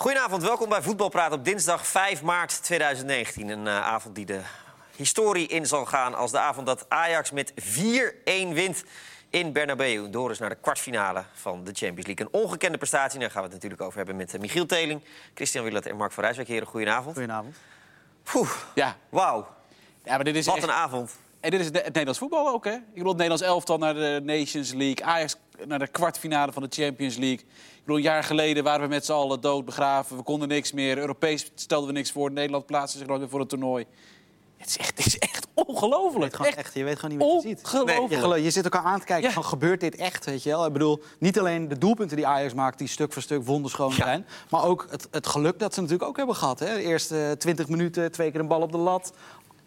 Goedenavond, welkom bij Voetbalpraat op dinsdag 5 maart 2019. Een uh, avond die de historie in zal gaan als de avond dat Ajax met 4-1 wint in Bernabeu. Door is naar de kwartfinale van de Champions League. Een ongekende prestatie, daar gaan we het natuurlijk over hebben met uh, Michiel Teling... Christian Willert en Mark van Rijswijk. Heren, goedenavond. Goedenavond. Poeh, Ja, wauw. ja maar dit is Wat echt... een avond. En dit is het het Nederlands voetbal ook, hè? Ik bedoel, het Nederlands elftal naar de Nations League. Ajax naar de kwartfinale van de Champions League. Ik bedoel, een jaar geleden waren we met z'n allen dood begraven. We konden niks meer. Europees stelden we niks voor. Nederland plaatste zich nooit meer voor het toernooi. Het is echt, het is echt Je ongelooflijk. gewoon echt, je weet gewoon niet wat je ziet. ongelooflijk. Je, je zit elkaar aan te kijken Ja. van gebeurt dit echt, weet je wel? Ik bedoel, niet alleen de doelpunten die Ajax maakt... die stuk voor stuk wonderschoon Ja. zijn... maar ook het, het geluk dat ze natuurlijk ook hebben gehad. Hè? De eerste 20 minuten, twee keer een bal op de lat...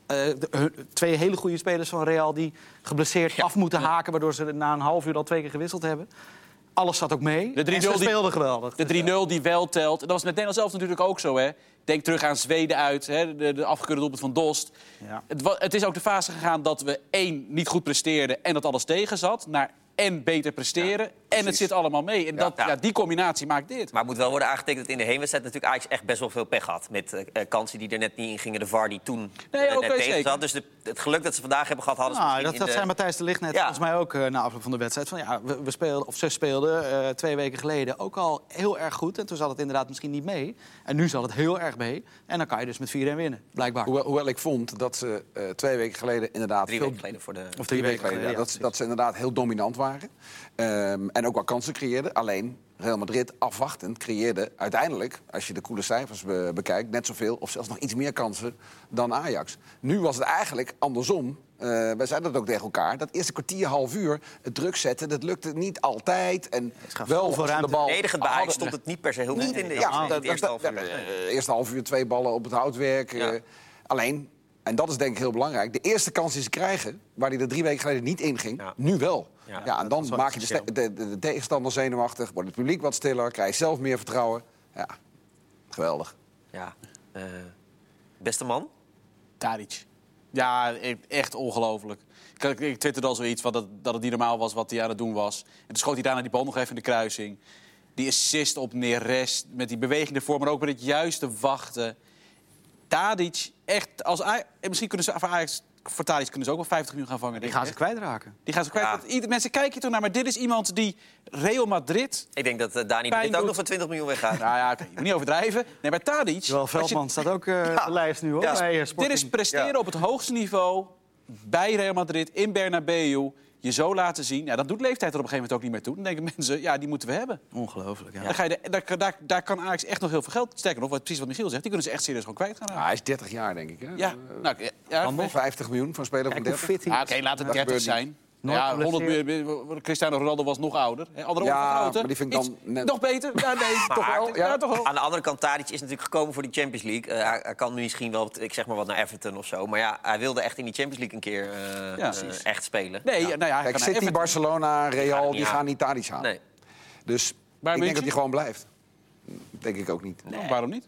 Eh, de- twee hele goede spelers van Real die geblesseerd af moeten haken... waardoor ze na een half uur al twee keer gewisseld hebben. Alles zat ook mee. De 3-0 en ze die- speelden geweldig. De 3-0 die wel telt. En dat was met Nederland zelf natuurlijk ook zo, hè? Denk terug aan Zweden uit, hè? de, de afgekeurde doelpunt van Dost. Ja. Het, het is ook de fase gegaan dat we één niet goed presteerden en dat alles tegen zat. Naar en beter presteren. en het zit allemaal mee. En dat, Ja. ja, die combinatie maakt dit. Maar het moet wel worden aangetekend dat in de heenwedstrijd natuurlijk Ajax echt best wel veel pech had. Met eh, eh, kansen die er net niet in gingen. De VAR die toen Nee, oké, net tegen zeker. zat. Dus de, het geluk dat ze vandaag hebben gehad hadden ze Nou, misschien dat, dat de... zei Matthijs de Ligt net Ja. volgens mij ook na afloop van de wedstrijd. Van, ja, we, we speelden, of ze speelden eh, twee weken geleden ook al heel erg goed. En toen zat het inderdaad misschien niet mee. En nu zat het heel erg mee. En dan kan je dus met 4-1 winnen, blijkbaar. Hoewel, hoewel ik vond dat ze eh, twee weken geleden inderdaad... Drie veel- weken geleden voor de... Of drie weken geleden, dat, dat ze inderdaad heel dominant waren. Ehm, en ook wel kansen creëerden. Alleen Real Madrid afwachtend creëerde uiteindelijk, als je de koele cijfers be- bekijkt, net zoveel of zelfs nog iets meer kansen dan Ajax. Nu was het eigenlijk andersom. Eh wij zeiden dat ook tegen elkaar. Dat eerste kwartier, half uur, het druk zetten, dat lukte niet altijd. En wel ze de bal Verdedigend bij Ajax stond het niet per se heel goed in de, ja, eerste half uur. eh, eerste half uur twee ballen op het houtwerk. Ja. eh, alleen, en dat is denk ik heel belangrijk... de eerste kans die ze krijgen, waar die er drie weken geleden niet in ging... Ja. nu wel. Ja, Ja, en dan maak je de, de, de, de tegenstander zenuwachtig... wordt het publiek wat stiller, krijg je zelf meer vertrouwen. Ja, geweldig. Ja. Eh, beste man? Tadic. Ja, echt ongelooflijk. Ik, ik, twitterde al zoiets van dat, dat het niet normaal was wat hij aan het doen was. En toen schoot hij daarna die bal nog even in de kruising. Die assist op Neres, met die beweging ervoor, maar ook met het juiste wachten. Tadic, echt, als misschien kunnen ze voor Ajax, voor Tadic kunnen ze ook wel 50 miljoen gaan vangen. Die gaan ze kwijtraken. Die gaan ze kwijt. Ja. Want ieder- mensen kijken er naar, maar dit is iemand die Real Madrid... Ik denk dat eh, Dani dit ook nog voor 20 miljoen weggaat. Nou ja, oké, je moet niet overdrijven. Nee, maar Tadic... Je- Veldman staat ook eh, op de lijst nu, hoor. Ja, bij, eh, Dit is presteren Ja. op het hoogste niveau bij Real Madrid in Bernabeu. Je zo laten zien. Ja, dat doet leeftijd er op een gegeven moment ook niet meer toe. Dan denken mensen, ja, die moeten we hebben. Ongelooflijk, ja. Dan ga je de- daar, daar, daar kan Ajax echt nog heel veel geld... Sterker nog, wat, precies wat Michiel zegt, die kunnen ze echt serieus gewoon kwijt gaan. Ja, hij is 30 jaar, denk ik. Hè? Ja, nou, ja, ja, Dan nog 50 miljoen voor een speler van Kijk hoe 30. fit hij Ah, is. Oké, laat het Dat 30 gebeurt zijn. Nooit ja, 100 geblesseerd. meer- meer- Cristiano Ronaldo was nog ouder. Hè, Andere Ja, groter. maar die vind ik dan Iets- net- Nog beter? Ja, nee, toch wel. Ja, ja. toch wel. Aan de andere kant, Tadic is natuurlijk gekomen voor die Champions League. Eh, hij, hij kan misschien wel, ik zeg maar wat naar Everton of zo. Maar ja, hij wilde echt in die Champions League een keer eh, Ja, eh, precies. echt spelen. Nee, Ja. nou ja, hij Kijk, City, Everton. Barcelona, Real, die aan. gaan niet Tadic halen. Nee. Dus ik denk dat hij gewoon blijft. Denk ik ook niet. Nou, waarom niet?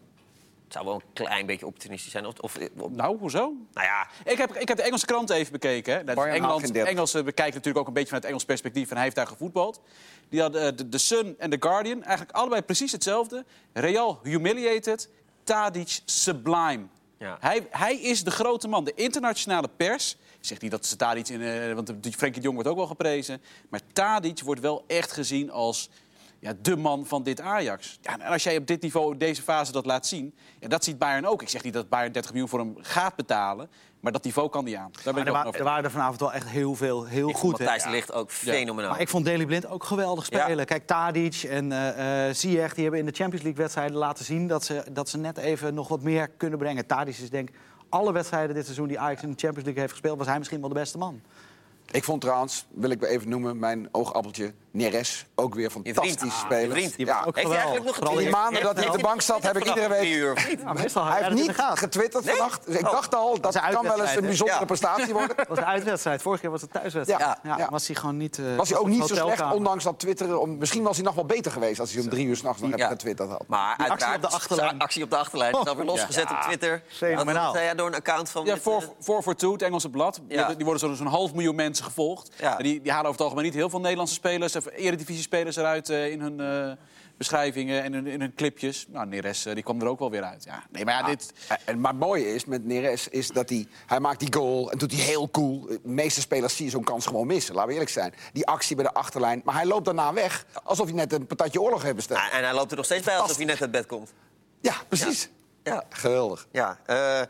Het zou wel een klein beetje opportunistisch zijn. Of, of, of- Nou, hoezo? nou ja, Ik heb, ik heb de Engelse krant even bekeken. Hè. Engeland. Engelsen bekijken natuurlijk ook een beetje vanuit het Engels perspectief. En hij heeft daar gevoetbald. Die hadden eh, de, de Sun en The Guardian. Eigenlijk allebei precies hetzelfde. Real humiliated. Tadic sublime. Ja. Hij, hij is de grote man. De internationale pers zegt niet dat ze Tadic in... eh, want Frenkie de Jong wordt ook wel geprezen. Maar Tadic wordt wel echt gezien als ja, de man van dit Ajax. Ja, en als jij op dit niveau, in deze fase dat laat zien... Ja, dat ziet Bayern ook. Ik zeg niet dat Bayern 30 miljoen voor hem gaat betalen... maar dat niveau kan die aan. Daar ben ik er, wa- er waren er vanavond wel echt heel veel, heel ik goed. Matthijs Ligt ook fenomenaal. Maar ik vond Daley Blind ook geweldig spelen. Ja. Kijk, Tadic en eh eh Ziyech die hebben in de Champions League wedstrijden laten zien... Dat ze, dat ze net even nog wat meer kunnen brengen. Tadic is denk ik alle wedstrijden dit seizoen die Ajax in de Champions League heeft gespeeld... was hij misschien wel de beste man. Ik vond trouwens, wil ik even noemen, mijn oogappeltje Neres. Ook weer fantastische Ah, vriend. Die Ja, ook Heeft eigenlijk nog Vooral die maanden dat hij op de bank zat, heb ik iedere week... Ja, Hij heeft het niet getwitterd Nee? vannacht. Dus ik Oh. dacht al, dat kan wel eens een bijzondere Ja. prestatie worden. Dat was een uitwedstrijd. Vorige keer was het thuiswedstrijd. Ja, Ja, ja. Was hij gewoon niet... eh, Was hij ook niet zo slecht, ondanks dat twitteren. Om, misschien was hij nog wel beter geweest als hij om drie uur s'nachts nog Ja. getwitterd had. Maar Die actie op de achterlijn. actie op de achterlijn. is alweer losgezet op Twitter. Fenomenaal. Dat, eh, ja, door een account van... Ja, dit, voor eh, voor voor Two, het Engelse blad. Die- worden zo'n zo'n half miljoen mensen gevolgd. Ja. En Die, die halen over het algemeen niet heel veel Nederlandse spelers... of eredivisie-spelers eruit eh, in hun, eh, beschrijvingen en in, in hun clipjes. Nou, Neres eh, die kwam er ook wel weer uit. Ja, nee, maar ja, dit... En, maar het mooie is met Neres is dat hij... Hij maakt die goal en doet hij heel cool. De meeste spelers zie je zo'n kans gewoon missen, laten we eerlijk zijn. Die actie bij de achterlijn. Maar hij loopt daarna weg alsof hij net een patatje oorlog heeft besteld. Ja, en hij loopt er nog steeds bij alsof hij net uit bed komt. Ja, precies. Ja, Geweldig. ja. eh,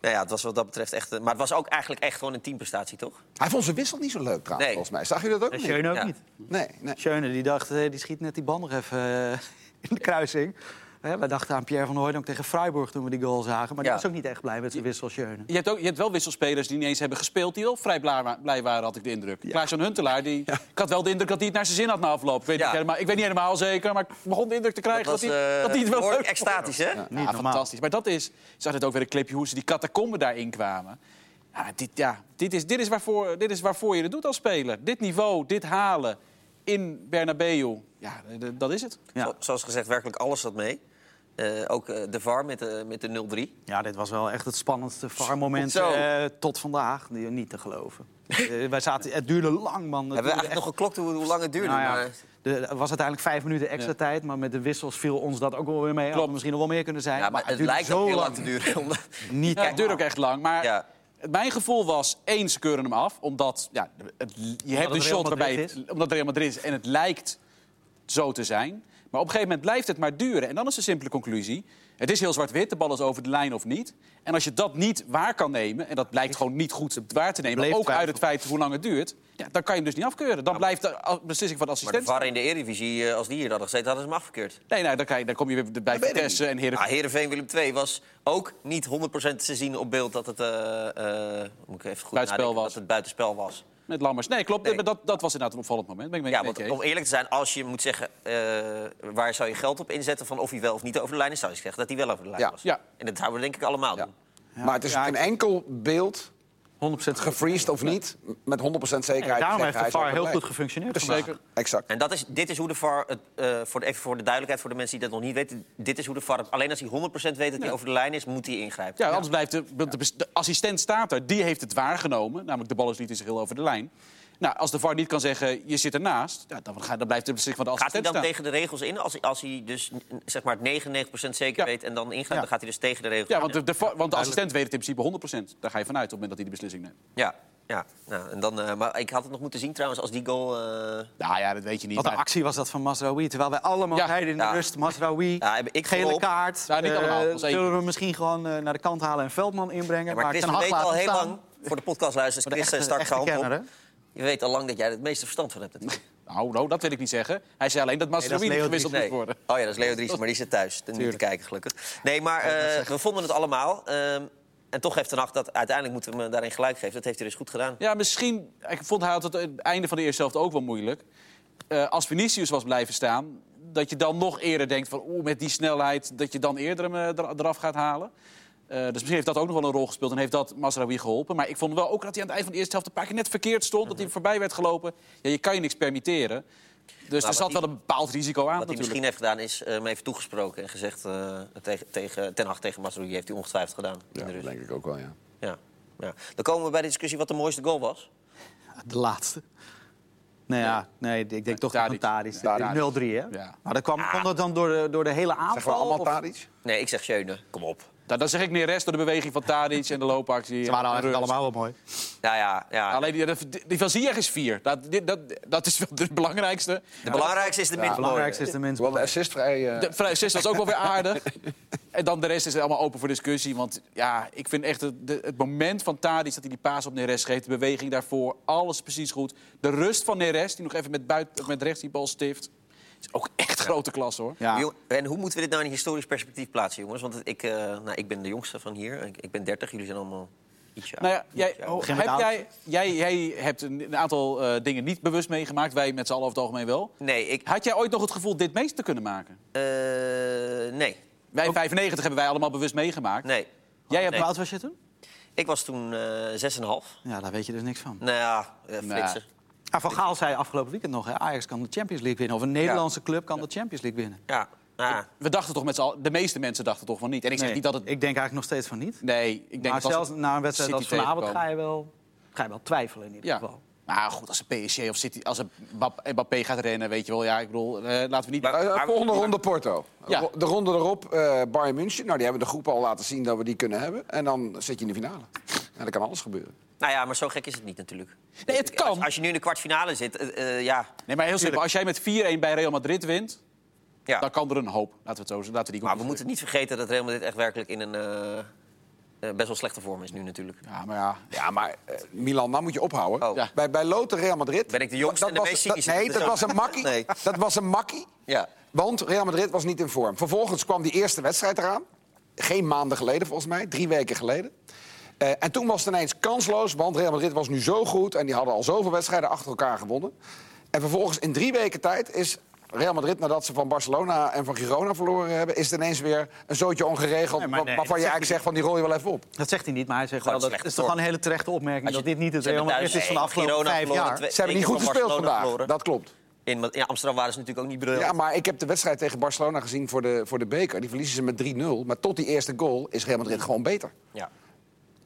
nou ja, het was wat dat betreft echt... Maar het was ook eigenlijk echt gewoon een teamprestatie, toch? Hij vond zijn wissel niet zo leuk trouwens, Nee. volgens mij. Zag je dat ook En niet? Schöne ook Ja. niet. Nee, nee. Schöne die dacht, eh, die schiet net die bal nog even eh, in de kruising. Hè, wij dachten aan Pierre van Hooydonk tegen Freiburg toen we die goal zagen. Maar die Ja. was ook niet echt blij met zijn wissel Schöne. Je hebt, ook, je hebt wel wisselspelers die niet eens hebben gespeeld... die wel vrij blij, wa- blij waren, had ik de indruk. Klaas-Jan Huntelaar, die, ik had wel de indruk dat hij het naar zijn zin had na afloop. Ik weet, Ja. niet, helemaal, ik weet niet helemaal zeker, maar ik begon de indruk te krijgen... Dat Dat, was hij, eh, dat hij het wel behoorlijk leuk extatisch, hè? Ja, Niet normaal. fantastisch. Maar dat is, je zag het ook weer een clipje hoe ze die catacomben daarin kwamen. Ja, dit, ja, dit, is, dit, is waarvoor, dit is waarvoor je het doet als speler. Dit niveau, dit halen in Bernabeu, ja, dat is het. Ja. Zo- zoals gezegd, werkelijk alles zat mee. Eh, ook eh, de VAR met de, met de 0-3. Ja, dit was wel echt het spannendste VAR-moment Zo. eh, tot vandaag. Niet te geloven. Eh, wij zaten, het duurde lang, man. Het Hebben we eigenlijk nog geklokt hoe, hoe lang het duurde? Nou ja, maar... de- er was uiteindelijk vijf minuten extra Ja. tijd. Maar met de wissels viel ons dat ook wel weer mee. Had Klopt. misschien nog wel meer kunnen zijn. ja, maar het duurde lijkt ook heel lang te duren. omdat- Niet Ja, het duurde ook echt lang. Maar Ja. mijn gevoel was, één, ze keuren hem af. Omdat ja, het, je hebt het een shot waarbij het, omdat het Real Madrid is en het lijkt zo te zijn. Maar op een gegeven moment blijft het maar duren. En dan is de simpele conclusie. Het is heel zwart-wit, de bal is over de lijn of niet. En als je dat niet waar kan nemen, en dat blijkt gewoon niet goed waar te nemen... ook uit het feit hoe lang het duurt... Ja, dan kan je hem dus niet afkeuren. Dan blijft de beslissing van de Maar de assistent... VAR in de Eredivisie, eh, als die hier hadden gezeten, hadden ze hem afgekeurd. Nee, nee dan, je, dan kom je weer bij Vitesse en Heerenveen. Ah, Heerenveen Willem II was ook niet 100% te zien op beeld dat het, eh, eh, moet ik even goed Buitenspel was. dat het buitenspel was. Met Lammers. Nee, klopt. Nee. Dat, dat was inderdaad een opvallend moment. Ben ik met, Ja, want om eerlijk te zijn, als je moet zeggen eh, waar zou je geld op inzetten van of hij wel of niet over de lijn is, zou je zeggen dat hij wel over de lijn Ja. was. Ja. En dat zouden we denk ik allemaal Ja. doen. Maar het is ik- enkel beeld, 100% gefreezed of niet, met 100% zekerheid. daarom zeggen, heeft de VAR heel goed gefunctioneerd Zeker. vandaag. Exact. En dat is, dit is hoe de VAR, het, eh, voor de, even voor de duidelijkheid voor de mensen die dat nog niet weten, dit is hoe de VAR, het- alleen als hij 100% weet dat hij over de lijn is, moet hij ingrijpen. Ja, anders blijft de, de, de assistent staat er, die heeft het waargenomen. Namelijk de bal is niet in zijn geheel over de lijn. Nou, als de VAR niet kan zeggen, je zit ernaast... Ja, dan, ga- dan blijft de beslissing van de Gaat hij assistent dan staan. tegen de regels in? Als hij, als hij dus zeg maar 99% zeker Ja. weet en dan Ja. dan gaat hij dus tegen de regels Ja, in. want de, want de assistent weet het in principe 100%. Daar ga je vanuit op het moment dat hij de beslissing neemt. Ja, ja. Nou, en dan, eh, maar ik had het nog moeten zien trouwens als die goal... eh, Nou ja, dat weet je niet. Wat een maar- actie was dat van Masraoui. Terwijl wij allemaal Ja. zeiden in de Ja. rust, Masraoui, Ja, ik gele kaart. Ja, niet eh, allemaal, als één. zullen we misschien gewoon eh, naar de kant halen en Veldman inbrengen? Ja, maar Chris, we weten al heel staan. lang, voor de podcastluisters, Chris echte- kenner, op. Je weet al lang dat jij er het meeste verstand van hebt natuurlijk. Nou, nou, dat wil ik niet zeggen. Hij zei alleen dat Mastroeni Nee, gewisseld Nee. worden. Oh ja, dat is Leo Dries, maar die zit thuis. Niet te kijken, gelukkig. Nee, maar eh, we vonden het allemaal. ehm, en toch heeft Ten Hag dat uiteindelijk moeten we hem daarin gelijk geven. Dat heeft hij dus goed gedaan. Ja, misschien... Ik vond hij had het het einde van de eerste helft ook wel moeilijk. Eh, als Vinicius was blijven staan... dat je dan nog eerder denkt van... oeh, met die snelheid, dat je dan eerder hem eh, er- eraf gaat halen. Eh, dus misschien heeft dat ook nog wel een rol gespeeld... en heeft dat Masraoui geholpen. Maar ik vond wel ook dat hij aan het eind van de eerste helft... een paar keer net verkeerd stond, dat hij voorbij werd gelopen. Ja, je kan je niks permitteren. Dus er wat zat wel een bepaald risico aan Wat hij misschien heeft gedaan is eh, hem even toegesproken en gezegd... eh, tegen, tegen, Ten Hag tegen Masroui heeft hij ongetwijfeld gedaan. Ja, dat denk ik ook wel, ja. Ja. Ja. Dan komen we bij de discussie wat de mooiste goal was. De laatste. Nee, ja, nee, ik denk toch van Tadic. Tadic. Die 0-3, hè? Ja. Maar dat kwam, kwam dat dan door de, door de hele aanval? Zeggen we allemaal Tadic? Nee, ik zeg Schöne. Kom op. Nou, dan zeg ik Neres door de beweging van Tadic en de loopactie. Ze waren eigenlijk allemaal wel mooi. Ja, ja, ja. Alleen die, die, van Ziyech is vier. Dat, dit- dat, dat is wel het belangrijkste. de belangrijkste is de minst Het mooie. belangrijkste is de minst Wel de assist vrij... eh, De vrij assist was ook wel weer aardig. En dan de rest is allemaal open voor discussie. Want ja, ik vind echt het, de- het moment van Tadic dat hij die paas op Neres geeft... de beweging daarvoor, alles precies goed. De rust van Neres, die nog even met, buiten, met rechts die bal stift... is ook echt grote klasse, hoor. Ja. En hoe moeten we dit nou in een historisch perspectief plaatsen, jongens? Want ik, eh, nou, ik ben de jongste van hier. Ik, ik ben 30, jullie zijn allemaal ietsje Nou ja, ouder. jij, heb oud. jij, jij, jij hebt een, een aantal eh, dingen niet bewust meegemaakt. Wij met z'n allen over het algemeen wel. Nee, ik... Had jij ooit nog het gevoel dit meest te kunnen maken? eh, nee. Wij 95 hebben wij allemaal bewust meegemaakt. Nee. Jij hebt Nee. Hoe oud was je toen? Ik was toen eh 6,5. Ja, daar weet je dus niks van. Nou ja, eh, flitsen. Ah, van Gaal zei afgelopen weekend nog, hè, Ajax kan de Champions League winnen. Of een Nederlandse club kan de Champions League winnen. Ja, ja. We dachten toch met z'n allen, de meeste mensen dachten toch van niet. En ik zeg Nee, niet dat het... Ik denk eigenlijk nog steeds van niet. Nee, ik denk maar zelfs na een wedstrijd als vanavond ga je, wel, ga je wel twijfelen in ieder Ja. geval. Nou goed, als een PSG of City, als een Mbap- Mbappé gaat rennen, weet je wel. Ja, ik bedoel, eh, laten we niet... Maar- Eh, volgende ronde Porto. Ja. De ronde erop eh Bayern München. Nou, die hebben de groep al laten zien dat we die kunnen hebben. En dan zit je in de finale. En dan kan alles gebeuren. Nou ja, maar zo gek is het niet natuurlijk. Nee, het kan. Als, als je nu in de kwartfinale zit, eh, eh, ja, Nee, maar heel simpel. Als jij met 4-1 bij Real Madrid wint, ja. dan kan er een hoop. Laten we het zo zeggen. Laten we die Maar we moeten niet vergeten dat Real Madrid echt werkelijk in een eh, eh, best wel slechte vorm is nu natuurlijk. Ja, maar ja. Ja, maar Milan, nou moet je ophouden. Oh. Ja. Bij, bij Lotte Real Madrid... Ben ik de jongste en de was- dat-? Nee, Dat dat was een makkie. Nee. Dat was een makkie. Ja. Want Real Madrid was niet in vorm. Vervolgens kwam die eerste wedstrijd eraan. Geen maanden geleden volgens mij, drie weken geleden. Eh, en toen was het ineens kansloos, want Real Madrid was nu zo goed... en die hadden al zoveel wedstrijden achter elkaar gewonnen. En vervolgens in drie weken tijd is Real Madrid... nadat ze van Barcelona en van Girona verloren hebben... is het ineens weer een zootje ongeregeld... Nee, maar nee, waarvan je zegt eigenlijk zegt van die rol je wel even op. Dat zegt hij niet, maar hij zegt Gewoon wel dat het is toch gewoon een hele terechte opmerking je- dat dit niet het Real Madrid is van de afgelopen Girona vijf verloren, jaar. Ze hebben niet goed gespeeld vandaag, verloren. dat klopt. In, in Amsterdam waren ze natuurlijk ook niet briljant. Ja, maar ik heb de wedstrijd tegen Barcelona gezien voor de, voor de beker. Die verliezen ze met 3-0. Maar tot die eerste goal is Real Madrid gewoon beter. Ja.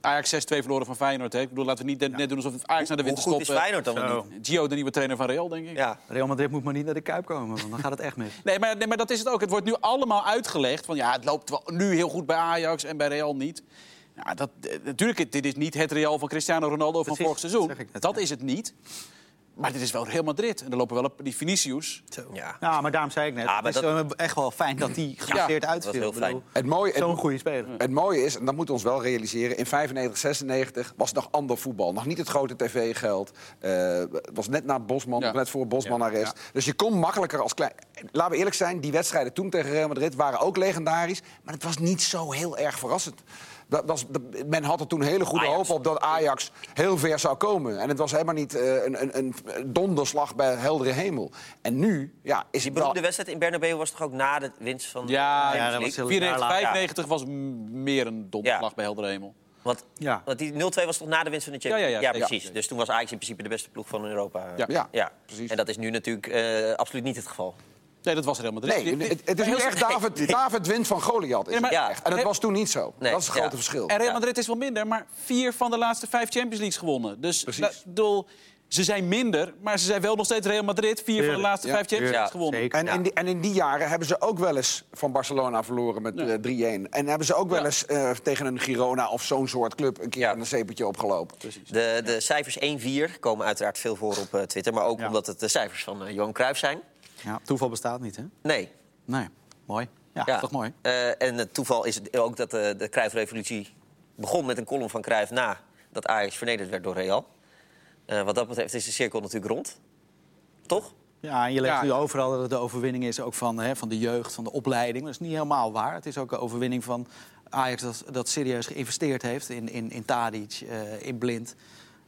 Ajax 6-2 verloren van Feyenoord. Hè? Ik bedoel, laten we niet net doen alsof het Ajax naar de Hoe winter goed is stopt. Feyenoord dan? Gio, de nieuwe trainer van Real, denk ik. Ja. Real Madrid moet maar niet naar de Kuip komen, want dan gaat het echt mis. Nee maar, nee, maar dat is het ook. Het wordt nu allemaal uitgelegd. Van ja, het loopt wel nu heel goed bij Ajax en bij Real niet. Ja, dat, eh, natuurlijk, dit is niet het Real van Cristiano Ronaldo van Precies, vorig seizoen. dat ja. is het niet. Maar dit is wel Real Madrid. En er lopen wel op die Vinicius. Ja. Ja, maar daarom zei ik net, Ja, maar het is dat- echt wel fijn dat die geblesseerd Ja, uitviel. dat was heel Ik bedoel, fijn. Het mooie, Zo'n het, goede speler. het mooie is, en dat moeten we ons wel realiseren... in 95, 96 was het nog ander voetbal. Nog niet het grote tv-geld. Eh, Het was net na Bosman, Ja. net voor Bosman-arrest. Dus je kon makkelijker als klein... Laten we eerlijk zijn, die wedstrijden toen tegen Real Madrid... waren ook legendarisch, maar het was niet zo heel erg verrassend. Dat was, dat- men had er toen hele goede Ajax. hoop op dat Ajax heel ver zou komen. En het was helemaal niet eh, een, een, een donderslag bij heldere hemel. En nu ja, is Die het wel... beroemde wedstrijd in Bernabeu was toch ook na de winst van... Ja, de ja, was League? heel- 94, Ja, 95 was meer een donderslag Ja. bij Helder Hemel. Want, Ja. want die 0-2 was toch na de winst van de Champions Ja, ja, League? ja, precies. Dus toen was Ajax in principe de beste ploeg van Europa. Ja. Ja, precies. En dat is nu natuurlijk eh, absoluut niet het geval. Nee, dat was Real Madrid. Nee, het, het is nu heel- echt David, David wint van Goliath. Is Ja, maar- het Ja. echt. En dat was toen niet zo. Nee, dat is het grote ja. verschil. En Real. Madrid is wel minder, maar vier van de laatste vijf Champions Leagues gewonnen. Dus Precies. bedoel, ze zijn minder, maar ze zijn wel nog steeds Real Madrid. Vier van de laatste Ja, vijf Champions. Leagues gewonnen. Zeker. En, in die, en in die jaren hebben ze ook wel eens van Barcelona verloren met Ja. eh, 3-1. En hebben ze ook wel Ja. eens eh, tegen een Girona of zo'n soort club een keer Ja. een zeepeltje opgelopen. De, de cijfers 1-4 komen uiteraard veel voor op eh, Twitter. Maar ook Ja. omdat het de cijfers van Johan Cruijff zijn. Ja, toeval bestaat niet, hè? Nee. Nee, mooi. Ja, toch mooi. Eh, en het toeval is ook dat de, de Cruijff-revolutie begon met een column van Cruijff... na dat Ajax vernederd werd door Real. Eh, wat dat betreft is de cirkel natuurlijk rond. Toch? Ja, en je leest Ja. nu overal dat het de overwinning is ook van, hè, van de jeugd, van de opleiding. Dat is niet helemaal waar. Het is ook een overwinning van Ajax dat, dat serieus geïnvesteerd heeft in, in, in Tadic, eh, in Blind.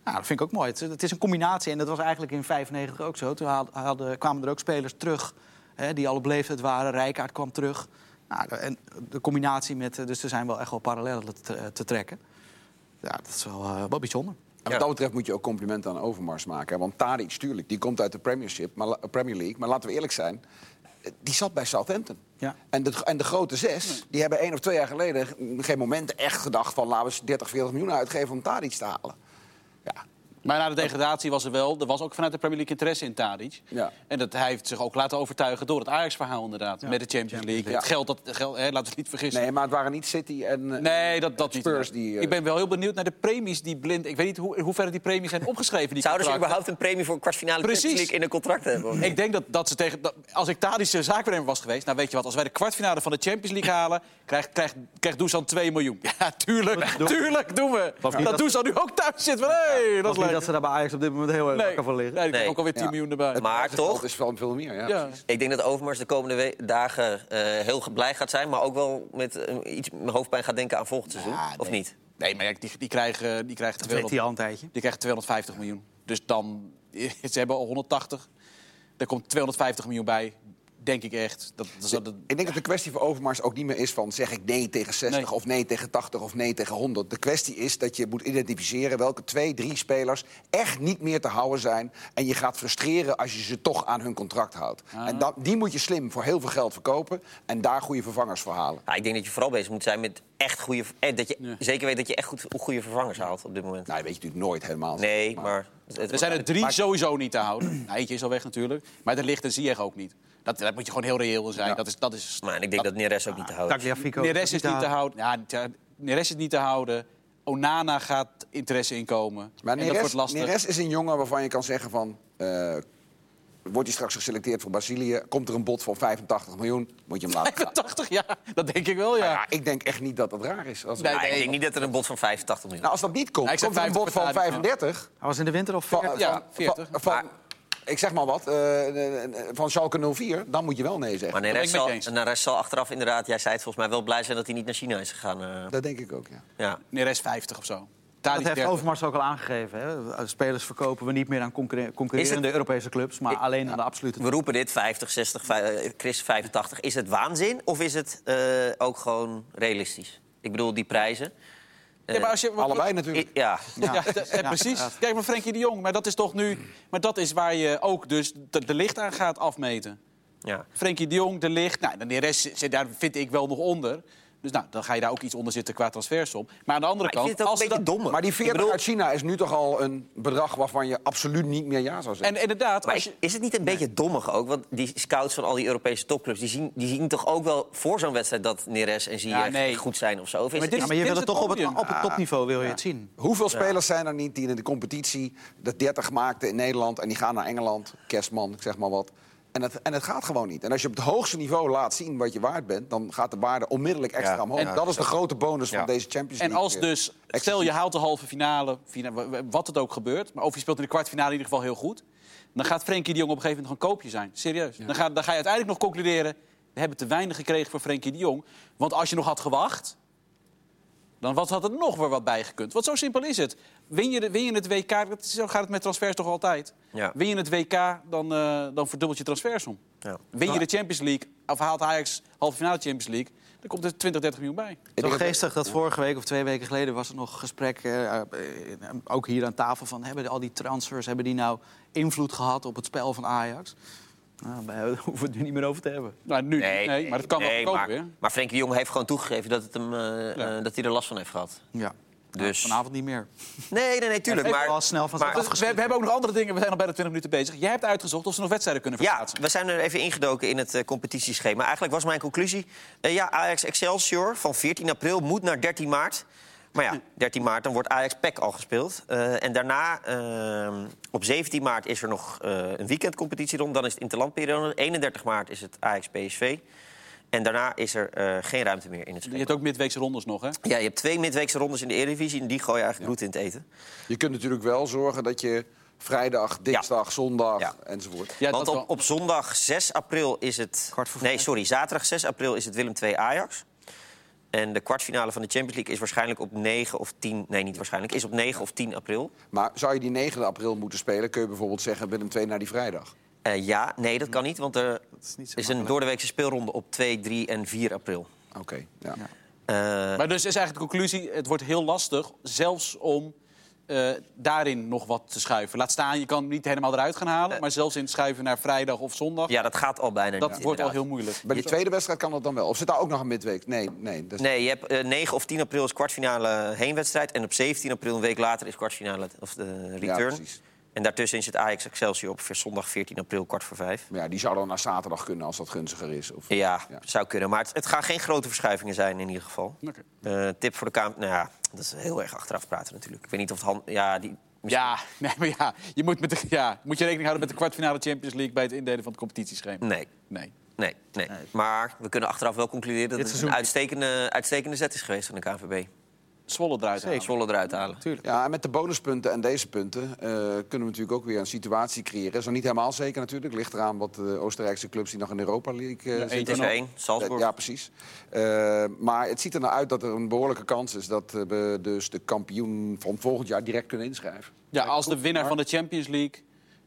Nou, dat vind ik ook mooi. Het, is- het is een combinatie en dat was eigenlijk in 95 ook zo. Toen had- hadden, kwamen er ook spelers terug hè, die al op leeftijd waren. Rijkaard kwam terug. Nou, en de combinatie met... eh, Dus er zijn wel echt wel parallellen te, te trekken. Ja, dat is wel, eh, wel bijzonder. En wat dat betreft moet je ook complimenten aan Overmars maken. Want Tadic, tuurlijk, die komt uit de Premiership, maar, Premier League. Maar laten we eerlijk zijn, eh, die zat bij Southampton. Ja. En, de, en de grote zes, die hebben één of twee jaar geleden... geen moment echt gedacht van laten we eens 30, 40 miljoen uitgeven om Tadic te halen. Maar na de degradatie was er wel, er was ook vanuit de Premier League interesse in Tadic. Ja. En dat, hij heeft zich ook laten overtuigen door het Ajax-verhaal inderdaad. Met de Champions League. Ja. Het geld, dat, geld, hè, laten we het niet vergissen. nee, maar het waren niet City en eh, Nee, dat, dat niet. Spurs die... eh, Ik ben wel heel benieuwd naar de premies die blind... Ik weet niet hoe, in hoeverre die premies zijn opgeschreven. Die Zouden ze contracten. überhaupt een premie voor een kwartfinale Precies. Champions League in een contract hebben? Ik denk dat, dat ze tegen. dat- als ik Tadische zaakwaarnemer was geweest. Nou, weet je wat, als wij de kwartfinale van de Champions League halen. Krijgt krijgt krijgt Dusan 2 miljoen. Ja, tuurlijk. Tuurlijk doen we. niet Dat dat- Dusan nu ook thuis zit. Van, hey, dat Dat is niet leuk. dat ze daar bij Ajax op dit moment heel erg Nee, wakker van liggen. nee, Nee. ook alweer 10 Ja. miljoen erbij. Maar Het toch, is wel veel meer, ja. ik denk dat Overmars de komende dagen eh, heel blij gaat zijn... maar ook wel met eh, iets met hoofdpijn gaat denken aan volgend seizoen. Ja, Of niet? Nee, maar die, die krijgen, die krijgen Dat weet 200, hij al een tijdje. die krijgen 250 miljoen. Dus dan. Ze hebben al 180. Er komt 250 miljoen bij. Denk ik echt. Dat, dat, dat, Ik denk dat de kwestie voor Overmars ook niet meer is van... zeg ik nee tegen 60 Nee. of nee tegen 80 of nee tegen 100. De kwestie is dat je moet identificeren welke twee, drie spelers... echt niet meer te houden zijn. En je gaat frustreren als je ze toch aan hun contract houdt. Ah. En dat, die moet je slim voor heel veel geld verkopen... en daar goede vervangers voor halen. Ja, ik denk dat je vooral bezig moet zijn met echt goede... En dat je zeker weet dat je echt goed, goede vervangers haalt op dit moment. Nou, dat weet je natuurlijk nooit helemaal. nee, maar... het- Er zijn er drie maar- sowieso niet te houden. Nou, eentje is al weg natuurlijk. Maar er ligt een Ziyech ook niet. Dat, daar moet je gewoon heel reëel in zijn. Ja. Dat is, dat is, Maar ik denk dat Neres ook niet te houden is. Neres is niet te houden. Ja, Neres is niet te houden. Onana gaat interesse inkomen. Maar en dat Neres, wordt lastig. Neres is een jongen waarvan je kan zeggen van... eh, wordt hij straks geselecteerd voor Brazilië? Komt er een bod van 85 miljoen? Moet je hem laten gaan. 85 jaar, dat denk ik wel, ja. Ja, ik denk echt niet dat dat raar is. Als, Nee, Ja, ik denk niet dat er een bod van 85 miljoen nou, als dat niet komt, Ja, zeg komt er een bod 50 van per jaar. 35... Hij was in de winter of Van, veertig? Ja, van- 40. Van, van- ik zeg maar wat, eh, eh, van Schalke 04, dan moet je wel nee zeggen. Maar Neres zal, eens. Neres zal achteraf inderdaad, jij zei het volgens mij, wel blij zijn dat hij niet naar China is gegaan. eh. Dat denk ik ook, ja. ja. Neres 50 of zo. Dat heeft 30. Overmars ook al aangegeven. Hè? Spelers verkopen we niet meer aan concurre- concurrerende het- Europese clubs, maar Ik- alleen aan de absolute We roepen dit 50, 60, vij- eh, Chris 85. Is het waanzin of is het eh, ook gewoon realistisch? Ik bedoel, die prijzen. Ja, maar als je, Allebei natuurlijk. I- ja, Ja, eh, precies. Kijk maar Frenkie de Jong. Maar dat is toch nu... Maar dat is waar je ook dus de, de licht aan gaat afmeten. ja. Frenkie de Jong, de licht. Nou, de rest zit daar vind ik wel nog onder. Dus nou, dan ga je daar ook iets onder zitten qua transfersom. Maar aan de andere Maar kant... als dat- domme. Maar die Ik 40 bedoel- uit China is nu toch al een bedrag waarvan je absoluut niet meer ja zou zeggen. En inderdaad, Maar als je... is- het niet een beetje dommig ook? Want die scouts van al die Europese topclubs... die zien, die zien toch ook wel voor zo'n wedstrijd... dat Neres en Ziyech Ja, nee. goed zijn of zo? Of is maar het- dit Ja, is- maar je wil het toch op het, op het topniveau wil je het zien. Hoeveel spelers zijn er niet die in de competitie de 30 maakten in Nederland... en die gaan naar Engeland, kerstman, ik zeg maar wat... En het, en het gaat gewoon niet. En als je op het hoogste niveau laat zien wat je waard bent... dan gaat de waarde onmiddellijk extra Ja. omhoog. En- dat is de grote bonus Ja. van deze Champions En League. als dus, stel je haalt de halve finale, wat het ook gebeurt... maar of je speelt in de kwartfinale in ieder geval heel goed... dan gaat Frenkie de Jong op een gegeven moment een koopje zijn. Serieus. Dan, ga, dan ga je uiteindelijk nog concluderen... we hebben te weinig gekregen voor Frenkie de Jong. Want als je nog had gewacht... dan was, had er nog weer wat bijgekund. Want zo simpel is het. Win je, de, win je het WK, dat is- zo gaat het met transfers toch altijd. Ja. Win je het WK, dan, eh, dan verdubbelt je transfersom. Ja. Win je de Champions League, of haalt Ajax halve finale Champions League... dan komt er 20, 30 miljoen bij. Denk dat- geestig dat vorige week of twee weken geleden was er nog gesprek, eh, eh, ook hier aan tafel, van hebben al die transfers, hebben die nou invloed gehad op het spel van Ajax? Nou, daar hoeven we het nu niet meer over te hebben. Nou, nu nee, maar dat kan nee, wel komen maar, weer. maar Frenkie de Jong heeft gewoon toegegeven dat, het hem, eh, Ja. eh, dat hij er last van heeft gehad. Ja. Dus- vanavond niet meer. Nee, nee, nee, tuurlijk. Maar, al snel van maar- Dus we, we hebben ook nog andere dingen. We zijn al bijna 20 minuten bezig. Jij hebt uitgezocht of ze nog wedstrijden kunnen Ja, verplaatsen. we zijn er even ingedoken in het eh, competitieschema. Eigenlijk was mijn conclusie... eh, ja, Ajax Excelsior van 14 april moet naar 13 maart. Maar ja, 13 maart, dan wordt Ajax PEC al gespeeld. Eh, en daarna, eh, op 17 maart, is er nog eh, een weekendcompetitieronde. Dan is het interlandperiode. 31 maart is het Ajax PSV. En daarna is er eh, geen ruimte meer in het Je schema. hebt ook midweekse rondes nog, hè? Ja, je hebt twee midweekse rondes in de Eredivisie... en die gooi je eigenlijk bloed in het eten. Je kunt natuurlijk wel zorgen dat je vrijdag, dinsdag, zondag Ja. enzovoort... Ja, Want op, op zondag 6 april is het... Nee, sorry, zaterdag 6 april is het Willem II Ajax. En de kwartfinale van de Champions League is waarschijnlijk op 9 of 10... Nee, niet waarschijnlijk. Is op 9 of 10 april. Maar zou je die 9 april moeten spelen... kun je bijvoorbeeld zeggen Willem 2 naar die vrijdag. Eh, ja, nee, dat kan niet. Want er is niet zo is een doordeweekse speelronde op 2, 3 en 4 april. Oké, ja. Eh, Maar dus is eigenlijk de conclusie, het wordt heel lastig... zelfs om eh, daarin nog wat te schuiven. Laat staan, je kan hem niet helemaal eruit gaan halen... maar zelfs in het schuiven naar vrijdag of zondag... ja, dat gaat al bijna dat niet, wordt al heel moeilijk. Bij die tweede wedstrijd kan dat dan wel. Of zit daar ook nog een midweek? Nee, nee. Dat is... Nee, je hebt eh, 9 of 10 april is kwartfinale heenwedstrijd. En op 17 april, een week later, is kwartfinale of de return. precies. En daartussen is het Ajax Excelsior op zondag 14 april, kwart voor vijf. Maar ja, die zou dan naar zaterdag kunnen als dat gunstiger is. Of... Ja, Ja. zou kunnen. Maar het, het gaan geen grote verschuivingen zijn in ieder geval. Oké. Eh, tip voor de Kamer... Nou ja, dat is heel erg achteraf praten natuurlijk. Ik weet niet of het... hand- Ja, die... Ja, nee, maar ja, je moet, met de, ja, moet je rekening houden met de kwartfinale Champions League... bij het indelen van het competitieschema. Nee, Nee. nee, nee. Maar we kunnen achteraf wel concluderen dat het een uitstekende, uitstekende zet is geweest van de KNVB. Zwolle eruit halen. Zwolle eruit halen. Tuurlijk. Ja, en met de bonuspunten en deze punten eh, kunnen we natuurlijk ook weer een situatie creëren. Dat is nog niet helemaal zeker natuurlijk. Ligt eraan wat de Oostenrijkse clubs die nog in de Europa League eh, Ja, zitten. Één, Salzburg. Ja, precies. Eh, maar het ziet er nou uit dat er een behoorlijke kans is dat we dus de kampioen van volgend jaar direct kunnen inschrijven. Ja, als de winnaar van de Champions League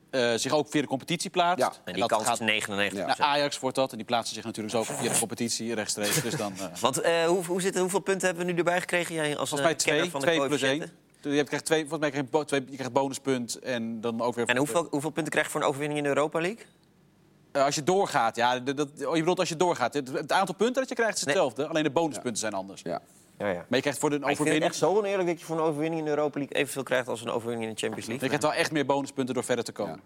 eh, zich ook via de competitie plaatst... Ja. En die dat kans gaat- is 99 Nou, Ajax wordt dat en die plaatsen zich natuurlijk ook via de competitie rechtstreeks. Dus dan, eh, Want eh, hoe, hoe zit, hoeveel punten hebben we nu erbij gekregen? Jij als volgens mij twee, van de twee plus één. Je hebt- krijgt twee, volgens mij krijg je, twee, je krijgt bonuspunt en dan ook weer... En hoeveel, hoeveel punten krijg je voor een overwinning in de Europa League? Eh, als je doorgaat, ja, dat, dat- je bedoelt als je doorgaat. Het, het aantal punten dat je krijgt is Nee. hetzelfde, alleen de bonuspunten zijn anders. Ja. Ja, ja. Maar je krijgt voor de Maar ik vind het overwinning... echt zo oneerlijk dat je voor een overwinning in de Europa League evenveel krijgt als een overwinning in de Champions Je League. krijgt wel echt meer bonuspunten door verder te komen.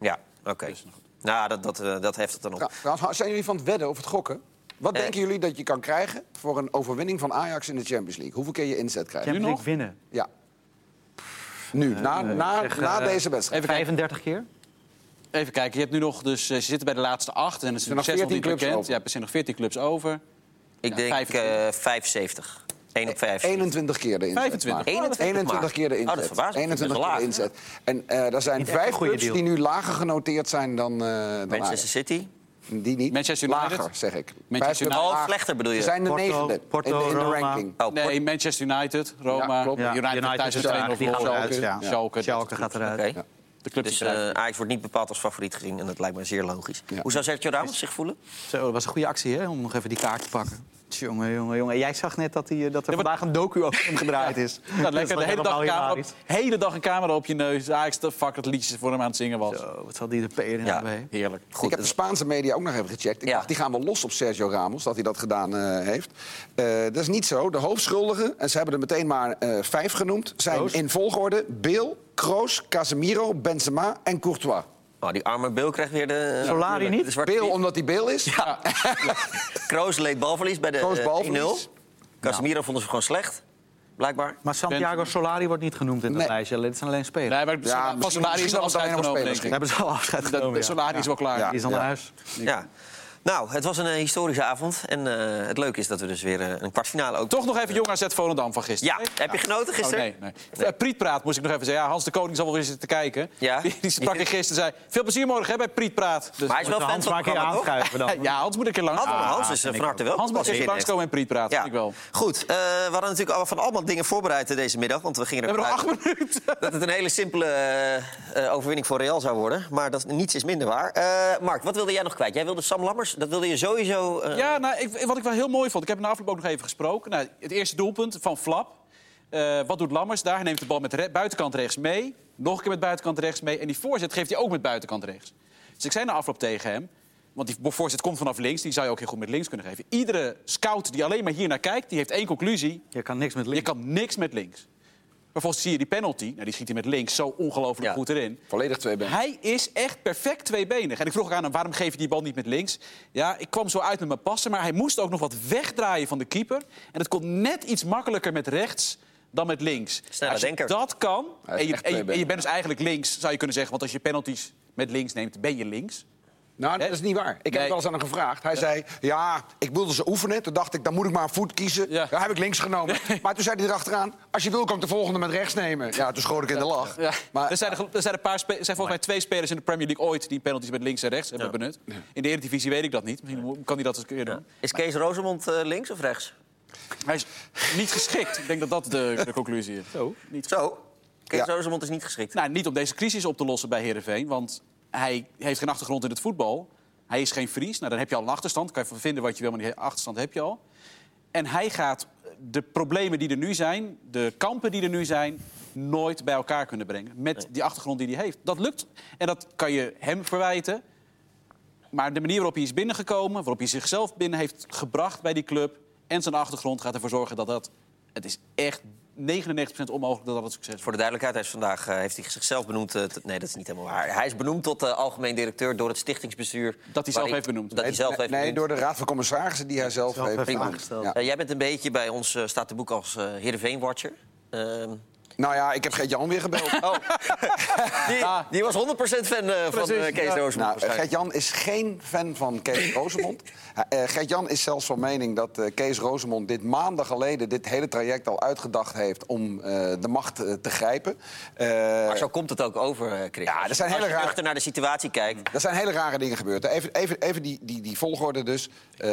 Ja, oké. Nou, dat, dat, eh, dat heft het dan op. Trouwens, zijn jullie van het wedden of het gokken? Wat Eh. denken jullie dat je kan krijgen voor een overwinning van Ajax in de Champions League? Hoeveel keer je inzet krijgen? Champions nog? League winnen. Ja. Nu, na, na, zeg, na deze wedstrijd. Even kijken. 35 keer? Even kijken, je hebt nu nog, dus eh, ze zitten bij de laatste acht en het is zijn nog zes nog 14 niet clubs bekend. over. Ja, er zijn nog 14 clubs over. Ik Ja, denk 25. eh 75. 1 op 5. 21 keer de inzet. 25. maar. 21 21 maar. keer de Oh, dat inzet. verbaast me. 21 Dat keer de inzet. En eh er zijn vijf clubs deal. die nu lager genoteerd zijn dan, eh dan Manchester Ajax. City. Die niet. Manchester United. Lager, zeg ik. Manchester United. Oh, slechter bedoel je? Ze zijn de Porto, negende Porto, in, de, in de ranking. Oh, Nee, Manchester United, Roma. Ja, klopt. Ja, United, United thuis is met eruit, 2-0 die gaan voor. Schalke. gaat eruit. Oké. De club Dus eh Ajax wordt niet bepaald als favoriet gezien. En dat lijkt me zeer logisch. Ja. Hoe zou Sergio Ramos zich voelen? Zo, dat was een goede actie hè, om nog even die kaart te pakken. Jongen, jongen, jongen. En Jij zag net dat, die, dat er Ja, vandaag een docu over hem gedraaid is. Nou, lekker, de hele dag, een camera op, hele dag een camera op je neus. Ajax de fuck het liedjes voor hem aan het zingen was. Zo, wat zal die de PR in Ja. hebben? Heerlijk. Goed, ik heb de Spaanse media ook nog even gecheckt. Ik Ja. dacht, die gaan wel los op Sergio Ramos, dat hij dat gedaan eh, heeft. Eh, dat is niet zo. De hoofdschuldigen, en ze hebben er meteen maar eh, vijf genoemd... zijn in volgorde Bale, Kroos, Casemiro, Benzema en Courtois. Oh, die arme Bill krijgt weer de... Solari niet? De zwarte omdat hij Bale is. Ja. Kroos leed balverlies bij de Kroos eh, balverlies. 1-0. Casemiro vonden ze gewoon slecht, blijkbaar. Maar Santiago Solari wordt niet genoemd in dat Nee. lijstje. Dit zijn alleen spelers. Nee, maar Ja, Solari is al het afscheid genomen, denk spelers ik. Hebben ze al afscheid Dat- genomen, ja. Solari is wel klaar. Ja. Die is al naar huis. Ja. Nou, het was een eh, historische avond. En eh, het leuke is dat we dus weer eh, een kwartfinale ook... Toch nog even Jong AZ Volendam van gisteren. Ja, heb je genoten Oh, gisteren? nee, nee. Eh, Prietpraat moest ik nog even zeggen. Ja, Hans de Koning zal wel weer zitten kijken. Ja. Die, die sprak ik gisteren zei... Veel plezier morgen hè, bij Prietpraat. Dus, Maar hij is wel fan Hans van het aanschuiven dan. ja, Hans moet een keer langs. Hans. Hans is van harte welkom. Hans moet keer heeft. langskomen in Prietpraat. Ja, vind ik wel. goed. eh, we hadden natuurlijk al van allemaal dingen voorbereid deze middag. Want we gingen We er hebben nog acht minuten. dat het een hele simpele overwinning voor Real zou worden. Maar dat, niets is minder waar. Eh, Mark, wat wilde jij nog kwijt? Jij wilde Sam Lammers, dat wilde je sowieso... eh, Ja, nou, ik, wat ik wel heel mooi vond. Ik heb na afloop ook nog even gesproken. Nou, het eerste doelpunt van Flap. Eh, wat doet Lammers daar? Hij neemt de bal met re- buitenkant rechts mee. Nog een keer met buitenkant rechts mee. En die voorzet geeft hij ook met buitenkant rechts. Dus ik zei na afloop tegen hem... Want die voorzet komt vanaf links. Die zou je ook heel goed met links kunnen geven. Iedere scout die alleen maar hier naar kijkt... die heeft één conclusie. Je kan niks met Je links. kan niks met links. Vervolgens zie je die penalty. Nou, die schiet hij met links zo ongelooflijk Ja. goed erin. Volledig twee benen. Hij is echt perfect tweebenig. En ik vroeg ook aan hem, waarom geef je die bal niet met links? Ja, ik kwam zo uit met mijn passen, maar hij moest ook nog wat wegdraaien van de keeper. En het kon net iets makkelijker met rechts dan met links. Snelle als je denker. dat kan, en je, en, je, tweebenig. en je bent dus eigenlijk links, zou je kunnen zeggen... want als je penalties met links neemt, ben je links. Nou, dat is niet waar. Ik heb Nee. wel eens aan hem gevraagd. Hij zei, ja, ik wilde ze oefenen. Toen dacht ik, dan moet ik maar een voet kiezen. Ja. Ja, heb ik links genomen. Maar toen zei hij erachteraan, als je wil kan ik de volgende met rechts nemen. Ja, toen schoot ik in de lach. Ja. Maar, er, zijn er, er zijn, een paar spe- er zijn volgens mij twee spelers in de Premier League ooit... die penalties met links en rechts hebben benut. In de Eredivisie weet ik dat niet. Misschien kan hij dat eens een keer doen. Is Kees Rozemond eh, links of rechts? Hij is niet geschikt. Ik denk dat dat de, de conclusie is. Zo. Niet Zo, Kees Ja. Rozemond is niet geschikt. Nou, niet om deze crisis op te lossen bij Heerenveen. Want hij heeft geen achtergrond in het voetbal. Hij is geen Fries. Nou, dan heb je al een achterstand. Kan je van vinden wat je wil, maar die achterstand heb je al. En hij gaat de problemen die er nu zijn, de kampen die er nu zijn... nooit bij elkaar kunnen brengen. Met die achtergrond die hij heeft. Dat lukt. En dat kan je hem verwijten. Maar de manier waarop hij is binnengekomen... waarop hij zichzelf binnen heeft gebracht bij die club... en zijn achtergrond gaat ervoor zorgen dat dat... Het is echt 99% onmogelijk dat dat het succes wordt. Voor de duidelijkheid, hij is vandaag eh, heeft hij zichzelf benoemd... eh, nee, dat is niet helemaal waar. Hij is benoemd tot eh, algemeen directeur door het stichtingsbestuur. Dat hij zelf heeft benoemd. Dat hij zelf nee, heeft nee, benoemd. door de Raad van Commissarissen die hij zelf, Zelf heeft aangesteld. Ja. Jij bent een beetje bij ons, staat de boek als eh Heerenveen-watcher. Nou ja, ik heb Gert-Jan weer gebeld. oh, die, die was 100% fan eh, van eh, Kees ja. Rozemond. Nou, waarschijnlijk. Gert-Jan is geen fan van Kees Rozemond. Eh, eh, Gert-Jan is zelfs van mening dat eh, Kees Rozemond dit maanden geleden... dit hele traject al uitgedacht heeft om eh, de macht eh, te grijpen. Eh, Maar zo komt het ook over, eh, Chris. Ja, er zijn Als hele je rare- nuchter naar de situatie kijkt... Er zijn hele rare dingen gebeurd. Even, even, even die, die, die volgorde dus. Eh,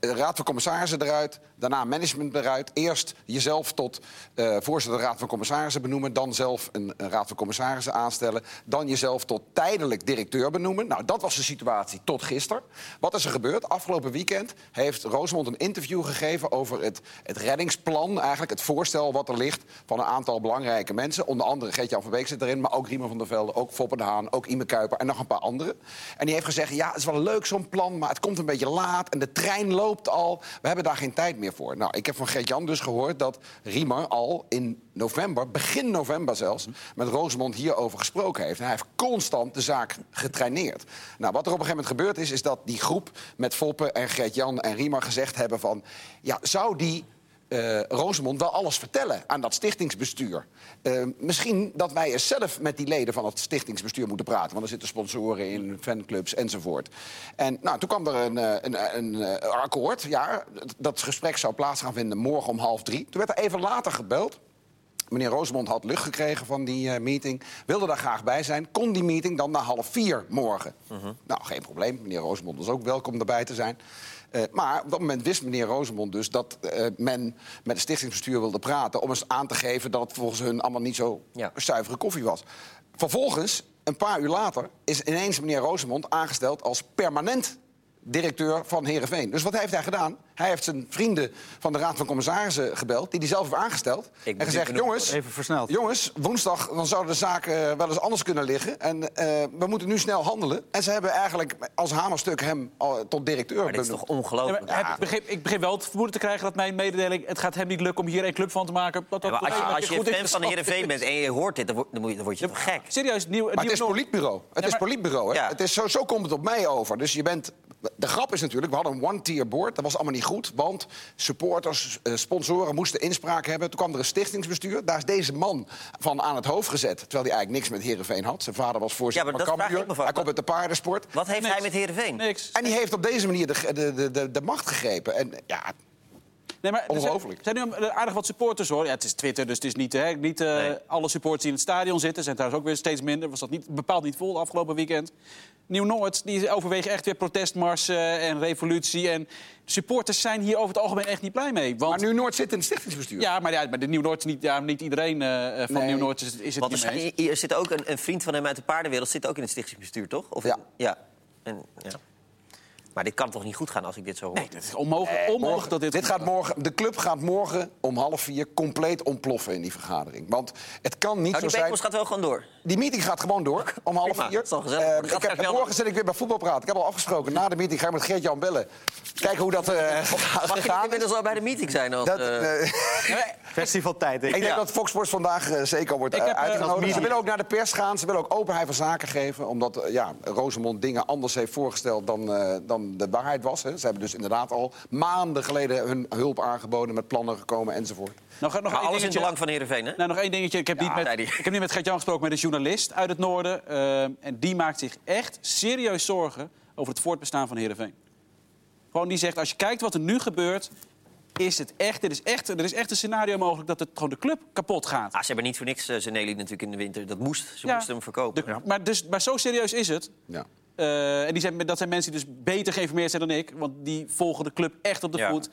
de Raad van Commissarissen eruit, daarna management eruit. Eerst jezelf tot eh, voorzitter de Raad van Commissarissen commissarissen benoemen... dan zelf een, raad van commissarissen aanstellen... dan jezelf tot tijdelijk directeur benoemen. Nou, dat was de situatie tot gisteren. Wat is er gebeurd? Afgelopen weekend heeft Rosemond een interview gegeven... over het, het reddingsplan, eigenlijk het voorstel wat er ligt... van een aantal belangrijke mensen. Onder andere Geert-Jan van Beek zit erin, maar ook Riemer van der Velde... ook Foppe de Haan, ook Ime Kuiper en nog een paar anderen. En die heeft gezegd, ja, het is wel leuk zo'n plan... maar het komt een beetje laat en de trein loopt al. We hebben daar geen tijd meer voor. Nou, ik heb van Geert-Jan dus gehoord dat Riemer al in november, begin november zelfs, met Rosemond hierover gesproken heeft. Hij heeft constant de zaak getraineerd. Nou, wat er op een gegeven moment gebeurd is, is dat die groep met Foppe en Geert-Jan en Riemer gezegd hebben van, ja, zou die eh Rosemond wel alles vertellen aan dat stichtingsbestuur. Eh, misschien dat wij eens zelf met die leden van het stichtingsbestuur moeten praten. Want er zitten sponsoren in, fanclubs enzovoort. En nou, toen kwam er een, eh, een, een, akkoord. Ja, dat gesprek zou plaats gaan vinden morgen om half drie. Toen werd er even later gebeld. Meneer Rosemond had lucht gekregen van die eh, meeting. Wilde daar graag bij zijn. Kon die meeting dan na half vier morgen? Nou, geen probleem. Meneer Rosemond was ook welkom erbij te zijn. Eh, maar op dat moment wist meneer Rosemond dus dat eh, men met het stichtingsbestuur wilde praten... om eens aan te geven dat het volgens hun allemaal niet zo Ja. zuivere koffie was. Vervolgens, een paar uur later, is ineens meneer Rosemond aangesteld als permanent directeur van Heerenveen. Dus wat heeft hij gedaan? Hij heeft zijn vrienden van de Raad van Commissarissen gebeld... die hij zelf heeft aangesteld. Ik en gezegd, jongens, Even versneld. jongens, woensdag dan zouden de zaken eh, wel eens anders kunnen liggen. En eh, we moeten nu snel handelen. En ze hebben eigenlijk als hamerstuk hem al tot directeur Maar dit is benoemd. toch ongelooflijk? ik, begreep, ik begreep wel het vermoeden te krijgen dat mijn mededeling... het gaat hem niet lukken om hier een club van te maken. Dat, dat, Ja, maar als je, dat als je goed fan van Heerenveen bent en je hoort dit, dan word, dan word je, dan word je toch gek? Serieus, nieuw, Maar het is politbureau. Het Ja, is politbureau. Hè? Ja. Het is zo, zo komt het op mij over. Dus je bent... De grap is natuurlijk, we hadden een one-tier board. Dat was allemaal niet goed, want supporters, eh, sponsoren moesten inspraak hebben. Toen kwam er een stichtingsbestuur. Daar is deze man van aan het hoofd gezet. Terwijl hij eigenlijk niks met Heerenveen had. Zijn vader was voorzitter Ja, maar van dat vraag Cambuur. ik me af. Hij komt uit de paardensport. Wat heeft Niks. hij met Heerenveen? Niks. En die heeft op deze manier de, de, de, de, de macht gegrepen. En ja, Nee, maar er zijn- Ongelooflijk. Er zijn nu aardig wat supporters hoor. Ja, het is Twitter, dus het is niet, hè, niet eh, Nee. alle supporters die in het stadion zitten. zijn trouwens ook weer steeds minder. Was dat niet, bepaald niet vol afgelopen weekend. Nieuw-Noord die overwegen echt weer protestmarsen en revolutie. En supporters zijn hier over het algemeen echt niet blij mee. Want, maar nu Noord zit in het stichtingsbestuur. Ja, maar, ja, maar de Nieuw-Noord is niet, ja, niet iedereen eh, van Nee. Nieuw-Noord is, is het Want er, er zit ook een, een vriend van hem uit de paardenwereld zit ook in het stichtingsbestuur, toch? Of, Ja. ja. En, ja. Maar dit kan toch niet goed gaan als ik dit zo hoor? Nee, dat is onmogelijk, onmogelijk Morgen, dat dit... dit gaat morgen, de club gaat morgen om half vier compleet ontploffen in die vergadering. Want het kan niet Nou, zo zijn... gaat wel gewoon door. Die meeting gaat gewoon door om half Prima, vier. dat is. Eh, gaat ik heb, wel. morgen zit ik weer bij voetbal praten. Ik heb al afgesproken. Na de meeting ga ik met Geert-Jan bellen. Kijken hoe dat eh Mag je inmiddels al bij de meeting zijn? Als, Dat, eh, eh, Kwestie van tijd, denk ik ik. denk Ja. dat Fox Sports vandaag eh, zeker wordt Ik eh, heb, eh, uitgenodigd. Ze willen ook naar de pers gaan. Ze willen ook openheid van zaken geven. Omdat eh, ja, Rosemond dingen anders heeft voorgesteld dan, eh, dan de waarheid was. Hè. Ze hebben dus inderdaad al maanden geleden hun hulp aangeboden... met plannen gekomen enzovoort. Nog, nog maar in het dingetje. belang van Heerenveen, hè? Nou, nog één dingetje. Ik heb, niet, met, ik heb niet met Gert-Jan gesproken, met een journalist uit het noorden. eh, en die maakt zich echt serieus zorgen over het voortbestaan van Heerenveen. Gewoon die zegt, als je kijkt wat er nu gebeurt... Is het echt, er, is echt, er is echt een scenario mogelijk dat het gewoon de club kapot gaat. Ah, ze hebben niet voor niks uh, Zeneli natuurlijk in de winter. Dat moest. Ze Ja. moesten hem verkopen. De- maar, dus, maar zo serieus is het. Ja. Eh, en die zijn, dat zijn mensen die dus beter geïnformeerd zijn dan ik. Want die volgen de club echt op de Ja. voet.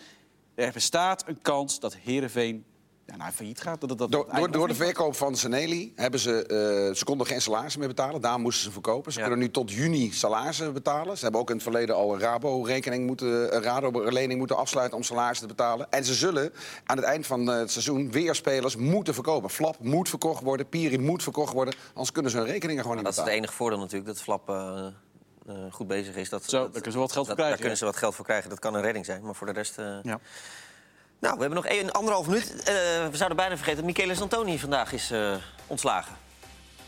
Er bestaat een kans dat Heerenveen ja, nou, failliet gaat. Dat, dat, dat Door, door, door de verkoop van Seneli hebben ze... eh, ze konden geen salarissen meer betalen. Daar moesten ze verkopen. Ze Ja. kunnen nu tot juni salarissen betalen. Ze hebben ook in het verleden al een Rabo-rekening moeten... een Rabo-lening moeten afsluiten om salarissen te betalen. En ze zullen aan het eind van het seizoen weer spelers moeten verkopen. Flap moet verkocht worden. Piri moet verkocht worden. Anders kunnen ze hun rekeningen gewoon dat niet is het betalen. enige voordeel natuurlijk, dat Flap eh, goed bezig is. Dat, Zo, dat- daar kunnen ze wat geld voor krijgen, Daar kunnen ze wat geld voor krijgen. Dat kan een redding zijn. Maar voor de rest... eh, Ja. Nou, we hebben nog één, anderhalf minuut. Eh, we zouden bijna vergeten dat Michele Santoni vandaag is eh, ontslagen.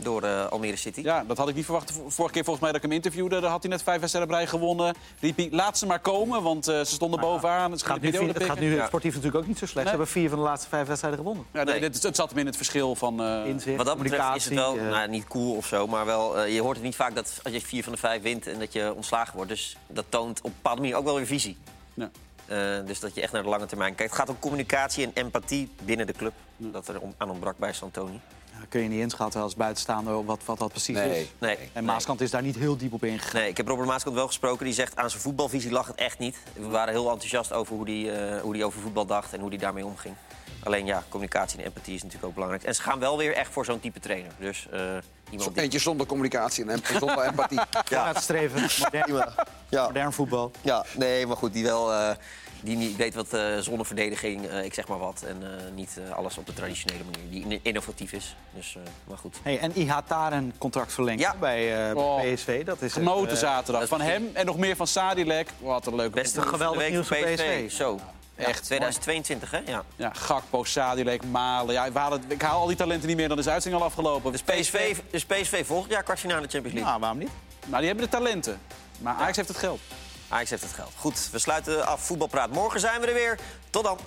Door eh, Almere City. Ja, dat had ik niet verwacht. Vor- Vorige keer volgens mij dat ik hem interviewde, daar had hij net vijf wedstrijden rij gewonnen. Riep hij, laat ze maar komen, want eh, ze stonden bovenaan. Het gaat nu, het gaat nu Ja. sportief natuurlijk ook niet zo slecht. Nee. Ze hebben vier van de laatste vijf wedstrijden gewonnen. Ja, nee, Nee. dit- het zat hem in het verschil van... eh, Inzicht, Wat dat betreft is het wel nou, niet cool of zo, maar wel, eh, je hoort het niet vaak dat als je vier van de vijf wint en dat je ontslagen wordt. Dus dat toont op een bepaalde manier ook wel weer visie. ja. Eh, dus dat je echt naar de lange termijn kijkt. Het gaat om communicatie en empathie binnen de club. Dat er om- aan ontbrak bij Santoni. Ja, kun je niet inschatten als buitenstaander wat, wat dat precies Nee. is. Nee, En Maaskant is daar niet heel diep op ingegaan. Nee, ik heb Robert Maaskant wel gesproken. Die zegt aan zijn voetbalvisie lag het echt niet. We waren heel enthousiast over hoe hij hoe die over voetbal dacht en hoe hij daarmee omging. Alleen ja, communicatie en empathie is natuurlijk ook belangrijk. En ze gaan wel weer echt voor zo'n type trainer. Dus eh, iemand die... Eentje zonder communicatie en zonder empathie. Vooruitstreven, modern, Ja. Ja. modern voetbal. ja, nee, maar goed, die wel... eh, die niet weet wat eh zonneverdediging, eh, ik zeg maar wat. En eh, niet eh, alles op de traditionele manier. Die in- innovatief is. Dus, eh, maar goed. Hey, en Ihataren contract verlengd Ja. bij, eh, bij Oh, PSV. Dat is Genoten zaterdag. dat Van hem en nog meer van Sadilek. Wat een leuke Beste geweldig nieuws voor PSV. PSV. Zo. Echt. 2022, hè? Ja. Ja, Gakpo, Sadilek, Malen. Ja, we ik haal al die talenten niet meer, dan is de uitzending al afgelopen. Dus PSV, dus PSV volgend jaar kwartfinale Champions League. Nou, waarom niet? Maar die hebben de talenten. Maar Ajax heeft het geld. Ajax heeft het geld. Goed, we sluiten af. Voetbalpraat. Morgen zijn we er weer. Tot dan.